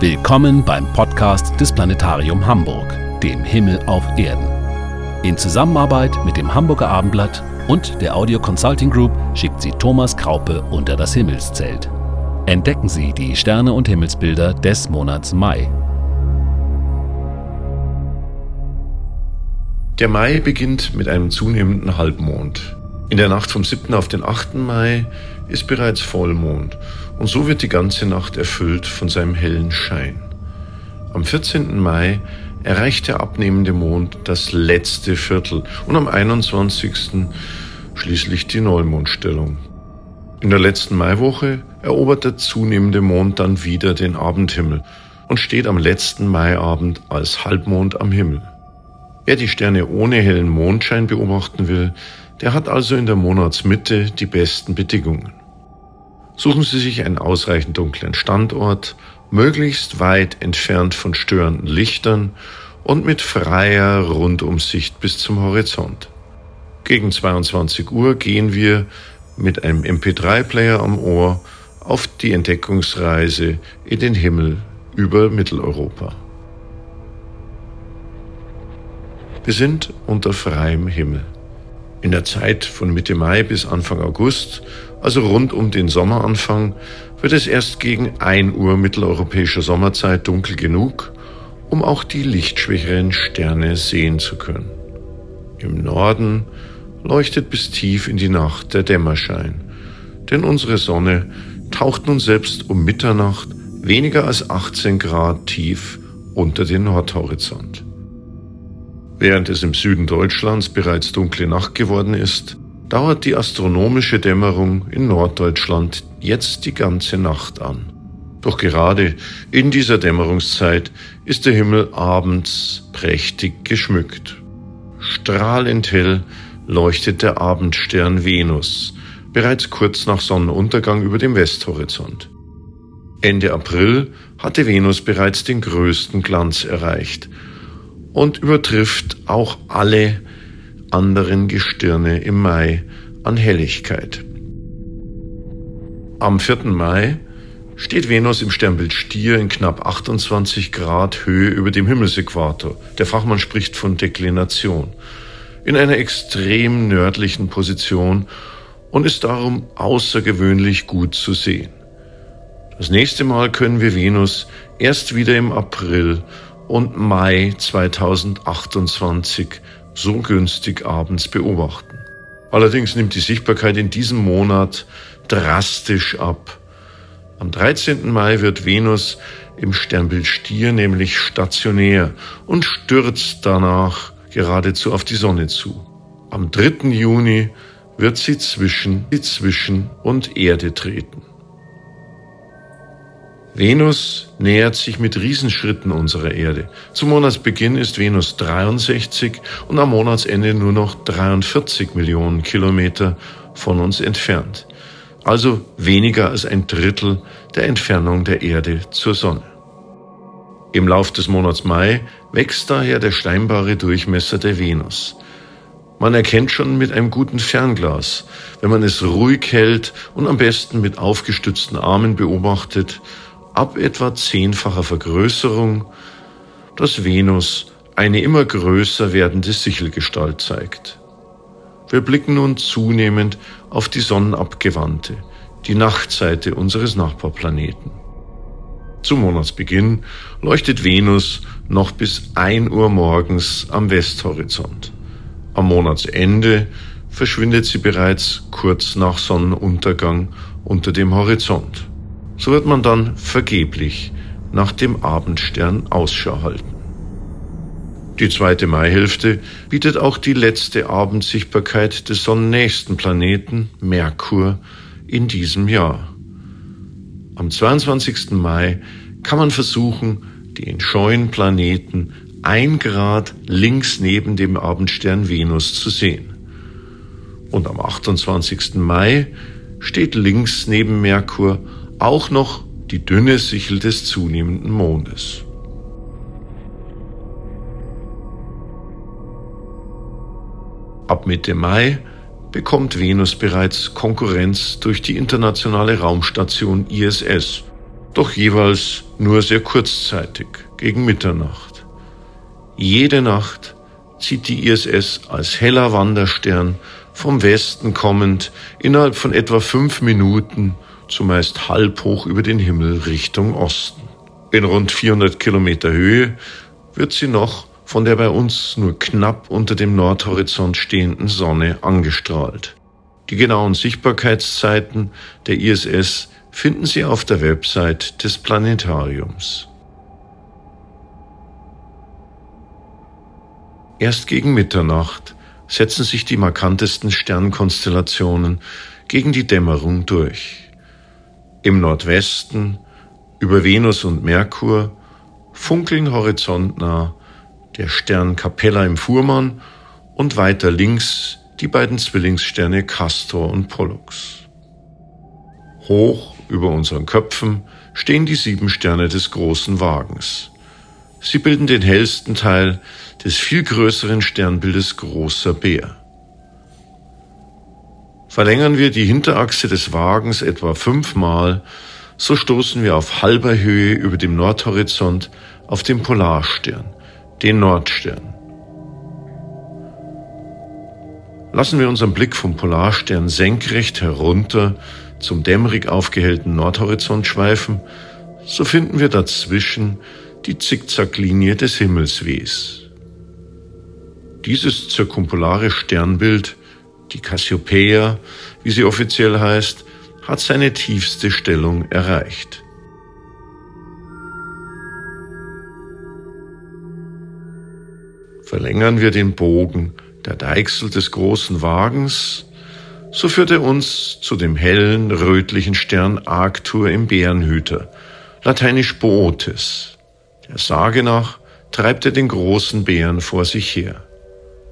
Willkommen beim Podcast des Planetarium Hamburg, dem Himmel auf Erden. In Zusammenarbeit mit dem Hamburger Abendblatt und der Audio Consulting Group schickt sie Thomas Kraupe unter das Himmelszelt. Entdecken Sie die Sterne und Himmelsbilder des Monats Mai. Der Mai beginnt mit einem zunehmenden Halbmond. In der Nacht vom 7. auf den 8. Mai ist bereits Vollmond und so wird die ganze Nacht erfüllt von seinem hellen Schein. Am 14. Mai erreicht der abnehmende Mond das letzte Viertel und am 21. schließlich die Neumondstellung. In der letzten Maiwoche erobert der zunehmende Mond dann wieder den Abendhimmel und steht am letzten Maiabend als Halbmond am Himmel. Wer die Sterne ohne hellen Mondschein beobachten will, der hat also in der Monatsmitte die besten Bedingungen. Suchen Sie sich einen ausreichend dunklen Standort, möglichst weit entfernt von störenden Lichtern und mit freier Rundumsicht bis zum Horizont. Gegen 22 Uhr gehen wir mit einem MP3-Player am Ohr auf die Entdeckungsreise in den Himmel über Mitteleuropa. Wir sind unter freiem Himmel. In der Zeit von Mitte Mai bis Anfang August, also rund um den Sommeranfang, wird es erst gegen 1 Uhr mitteleuropäischer Sommerzeit dunkel genug, um auch die lichtschwächeren Sterne sehen zu können. Im Norden leuchtet bis tief in die Nacht der Dämmerschein, denn unsere Sonne taucht nun selbst um Mitternacht weniger als 18 Grad tief unter den Nordhorizont. Während es im Süden Deutschlands bereits dunkle Nacht geworden ist, dauert die astronomische Dämmerung in Norddeutschland jetzt die ganze Nacht an. Doch gerade in dieser Dämmerungszeit ist der Himmel abends prächtig geschmückt. Strahlend hell leuchtet der Abendstern Venus, bereits kurz nach Sonnenuntergang über dem Westhorizont. Ende April hatte Venus bereits den größten Glanz erreicht und übertrifft auch alle anderen Gestirne im Mai an Helligkeit. Am 4. Mai steht Venus im Sternbild Stier in knapp 28 Grad Höhe über dem Himmelsäquator. Der Fachmann spricht von Deklination. In einer extrem nördlichen Position und ist darum außergewöhnlich gut zu sehen. Das nächste Mal können wir Venus erst wieder im April und Mai 2028 so günstig abends beobachten. Allerdings nimmt die Sichtbarkeit in diesem Monat drastisch ab. Am 13. Mai wird Venus im Sternbild Stier nämlich stationär und stürzt danach geradezu auf die Sonne zu. Am 3. Juni wird sie zwischen, zwischen und Erde treten. Venus nähert sich mit Riesenschritten unserer Erde. Zum Monatsbeginn ist Venus 63 und am Monatsende nur noch 43 Millionen Kilometer von uns entfernt. Also weniger als ein Drittel der Entfernung der Erde zur Sonne. Im Lauf des Monats Mai wächst daher der steinbare Durchmesser der Venus. Man erkennt schon mit einem guten Fernglas, wenn man es ruhig hält und am besten mit aufgestützten Armen beobachtet, ab etwa zehnfacher Vergrößerung, dass Venus eine immer größer werdende Sichelgestalt zeigt. Wir blicken nun zunehmend auf die sonnenabgewandte, die Nachtseite unseres Nachbarplaneten. Zum Monatsbeginn leuchtet Venus noch bis 1 Uhr morgens am Westhorizont. Am Monatsende verschwindet sie bereits kurz nach Sonnenuntergang unter dem Horizont. So wird man dann vergeblich nach dem Abendstern Ausschau halten. Die zweite Maihälfte bietet auch die letzte Abendsichtbarkeit des sonnennächsten Planeten Merkur in diesem Jahr. Am 22. Mai kann man versuchen, den scheuen Planeten ein Grad links neben dem Abendstern Venus zu sehen. Und am 28. Mai steht links neben Merkur auch noch die dünne Sichel des zunehmenden Mondes. Ab Mitte Mai bekommt Venus bereits Konkurrenz durch die internationale Raumstation ISS. doch jeweils nur sehr kurzzeitig, gegen Mitternacht. Jede Nacht zieht die ISS als heller Wanderstern vom Westen kommend innerhalb von etwa fünf Minuten zumeist halb hoch über den Himmel Richtung Osten. In rund 400 Kilometer Höhe wird sie noch von der bei uns nur knapp unter dem Nordhorizont stehenden Sonne angestrahlt. Die genauen Sichtbarkeitszeiten der ISS finden Sie auf der Website des Planetariums. Erst gegen Mitternacht setzen sich die markantesten Sternkonstellationen gegen die Dämmerung durch. Im Nordwesten, über Venus und Merkur, funkeln horizontnah der Stern Capella im Fuhrmann und weiter links die beiden Zwillingssterne Castor und Pollux. Hoch über unseren Köpfen stehen die sieben Sterne des großen Wagens. Sie bilden den hellsten Teil des viel größeren Sternbildes Großer Bär. Verlängern wir die Hinterachse des Wagens etwa fünfmal, so stoßen wir auf halber Höhe über dem Nordhorizont auf den Polarstern, den Nordstern. Lassen wir unseren Blick vom Polarstern senkrecht herunter zum dämmerig aufgehellten Nordhorizont schweifen, so finden wir dazwischen die Zickzacklinie des Himmelswehs. Dieses zirkumpolare Sternbild, die Cassiopeia, wie sie offiziell heißt, hat seine tiefste Stellung erreicht. Verlängern wir den Bogen der Deichsel des großen Wagens so führt er uns zu dem hellen, rötlichen Stern Arctur im Bärenhüter, lateinisch Bootes. Der Sage nach treibt er den großen Bären vor sich her.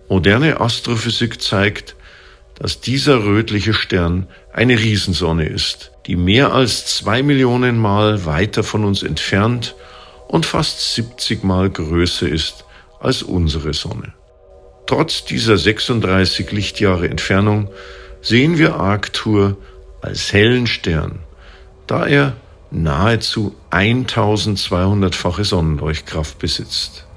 Moderne Astrophysik zeigt, dass dieser rötliche Stern eine Riesensonne ist, die mehr als zwei Millionen Mal weiter von uns entfernt und fast 70 Mal größer ist als unsere Sonne. Trotz dieser 36 Lichtjahre Entfernung sehen wir Arctur als hellen Stern, da er nahezu 1200-fache Sonnenleuchtkraft besitzt.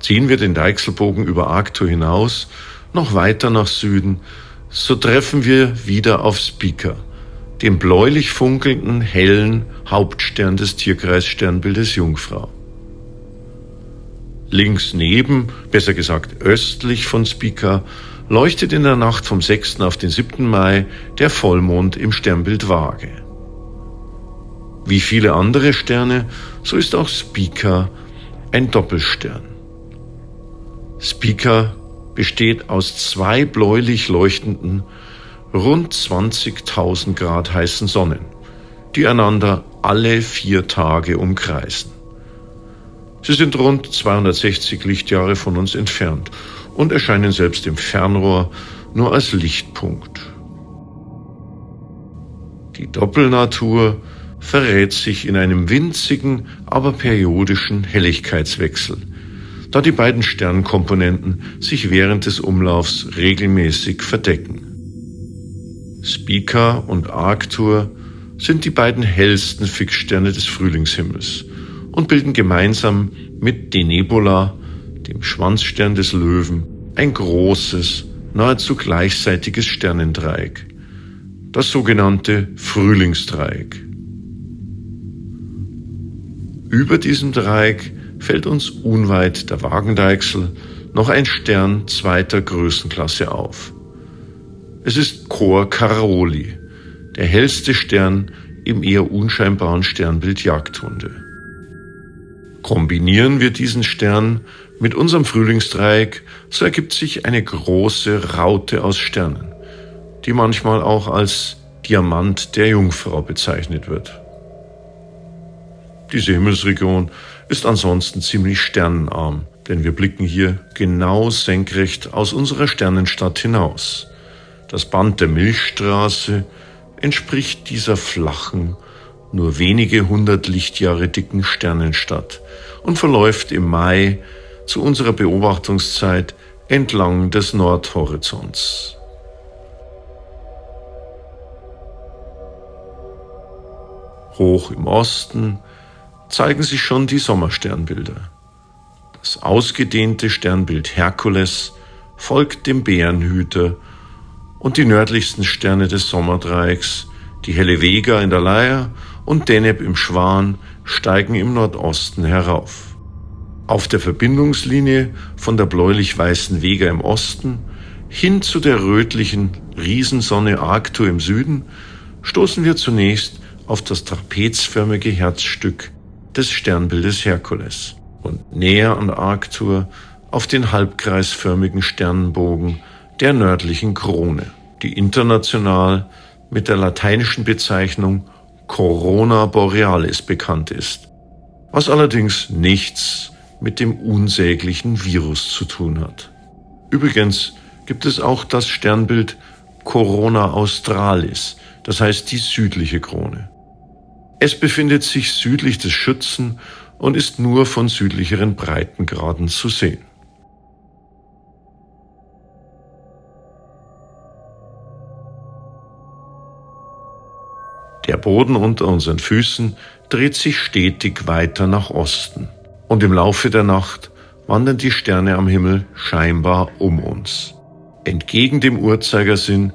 Ziehen wir den Deichselbogen über Arctur hinaus, noch weiter nach Süden, so treffen wir wieder auf Spica, dem bläulich funkelnden, hellen Hauptstern des Tierkreissternbildes Jungfrau. Links neben, besser gesagt östlich von Spica, leuchtet in der Nacht vom 6. auf den 7. Mai der Vollmond im Sternbild Waage. Wie viele andere Sterne, so ist auch Spica ein Doppelstern. Spica besteht aus zwei bläulich leuchtenden, rund 20.000 Grad heißen Sonnen, die einander alle vier Tage umkreisen. Sie sind rund 260 Lichtjahre von uns entfernt und erscheinen selbst im Fernrohr nur als Lichtpunkt. Die Doppelnatur verrät sich in einem winzigen, aber periodischen Helligkeitswechsel, da die beiden Sternkomponenten sich während des Umlaufs regelmäßig verdecken. Spica und Arctur sind die beiden hellsten Fixsterne des Frühlingshimmels und bilden gemeinsam mit Denebola, dem Schwanzstern des Löwen, ein großes, nahezu gleichseitiges Sternendreieck, das sogenannte Frühlingsdreieck. Über diesem Dreieck fällt uns unweit der Wagendeichsel noch ein Stern zweiter Größenklasse auf. Es ist Chor Caroli, der hellste Stern im eher unscheinbaren Sternbild Jagdhunde. Kombinieren wir diesen Stern mit unserem Frühlingsdreieck, so ergibt sich eine große Raute aus Sternen, die manchmal auch als Diamant der Jungfrau bezeichnet wird. Diese Himmelsregion ist ansonsten ziemlich sternenarm, denn wir blicken hier genau senkrecht aus unserer Sternenstadt hinaus. Das Band der Milchstraße entspricht dieser flachen, nur wenige hundert Lichtjahre dicken Sternenstadt und verläuft im Mai zu unserer Beobachtungszeit entlang des Nordhorizonts. Hoch im Osten zeigen sich schon die Sommersternbilder. Das ausgedehnte Sternbild Herkules folgt dem Bärenhüter und die nördlichsten Sterne des Sommerdreiecks, die helle Vega in der Leier und Deneb im Schwan, steigen im Nordosten herauf. Auf der Verbindungslinie von der bläulich-weißen Vega im Osten hin zu der rötlichen Riesensonne Arctur im Süden stoßen wir zunächst auf das trapezförmige Herzstück des Sternbildes Herkules und näher an Arctur auf den halbkreisförmigen Sternenbogen der nördlichen Krone, die international mit der lateinischen Bezeichnung Corona Borealis bekannt ist, was allerdings nichts mit dem unsäglichen Virus zu tun hat. Übrigens gibt es auch das Sternbild Corona Australis, das heißt die südliche Krone. Es befindet sich südlich des Schützen und ist nur von südlicheren Breitengraden zu sehen. Der Boden unter unseren Füßen dreht sich stetig weiter nach Osten und im Laufe der Nacht wandern die Sterne am Himmel scheinbar um uns. Entgegen dem Uhrzeigersinn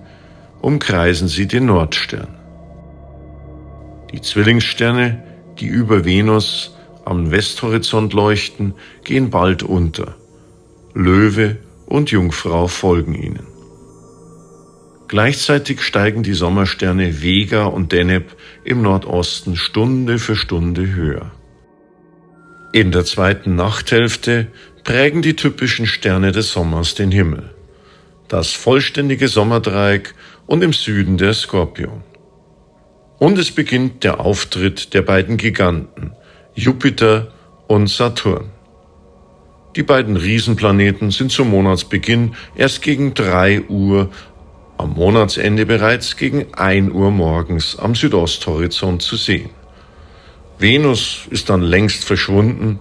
umkreisen sie den Nordstern. Die Zwillingssterne, die über Venus am Westhorizont leuchten, gehen bald unter. Löwe und Jungfrau folgen ihnen. Gleichzeitig steigen die Sommersterne Vega und Deneb im Nordosten Stunde für Stunde höher. In der zweiten Nachthälfte prägen die typischen Sterne des Sommers den Himmel. Das vollständige Sommerdreieck und im Süden der Skorpion. Und es beginnt der Auftritt der beiden Giganten, Jupiter und Saturn. Die beiden Riesenplaneten sind zum Monatsbeginn erst gegen drei Uhr, am Monatsende bereits gegen ein Uhr morgens am Südosthorizont zu sehen. Venus ist dann längst verschwunden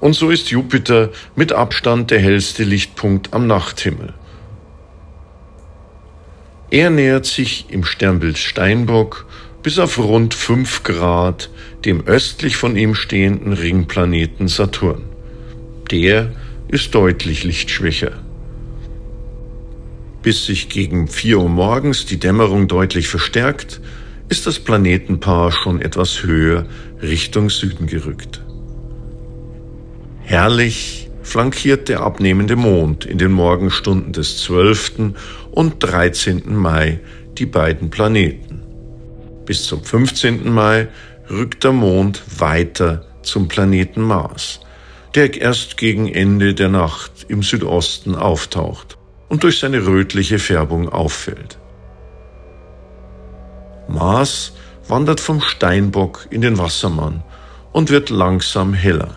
und so ist Jupiter mit Abstand der hellste Lichtpunkt am Nachthimmel. Er nähert sich im Sternbild Steinbock bis auf rund 5 Grad dem östlich von ihm stehenden Ringplaneten Saturn. Der ist deutlich lichtschwächer. Bis sich gegen 4 Uhr morgens die Dämmerung deutlich verstärkt, ist das Planetenpaar schon etwas höher Richtung Süden gerückt. Herrlich flankiert der abnehmende Mond in den Morgenstunden des 12. und 13. Mai die beiden Planeten. Bis zum 15. Mai rückt der Mond weiter zum Planeten Mars, der erst gegen Ende der Nacht im Südosten auftaucht und durch seine rötliche Färbung auffällt. Mars wandert vom Steinbock in den Wassermann und wird langsam heller.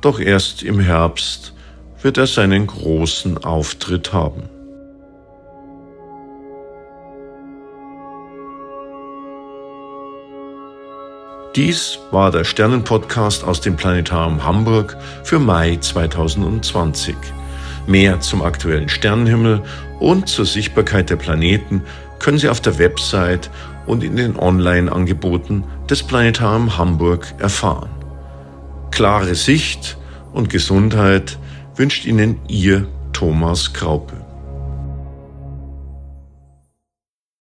Doch erst im Herbst wird er seinen großen Auftritt haben. Dies war der Sternenpodcast aus dem Planetarium Hamburg für Mai 2020. Mehr zum aktuellen Sternenhimmel und zur Sichtbarkeit der Planeten können Sie auf der Website und in den Online-Angeboten des Planetarium Hamburg erfahren. Klare Sicht und Gesundheit wünscht Ihnen Ihr Thomas Kraupe.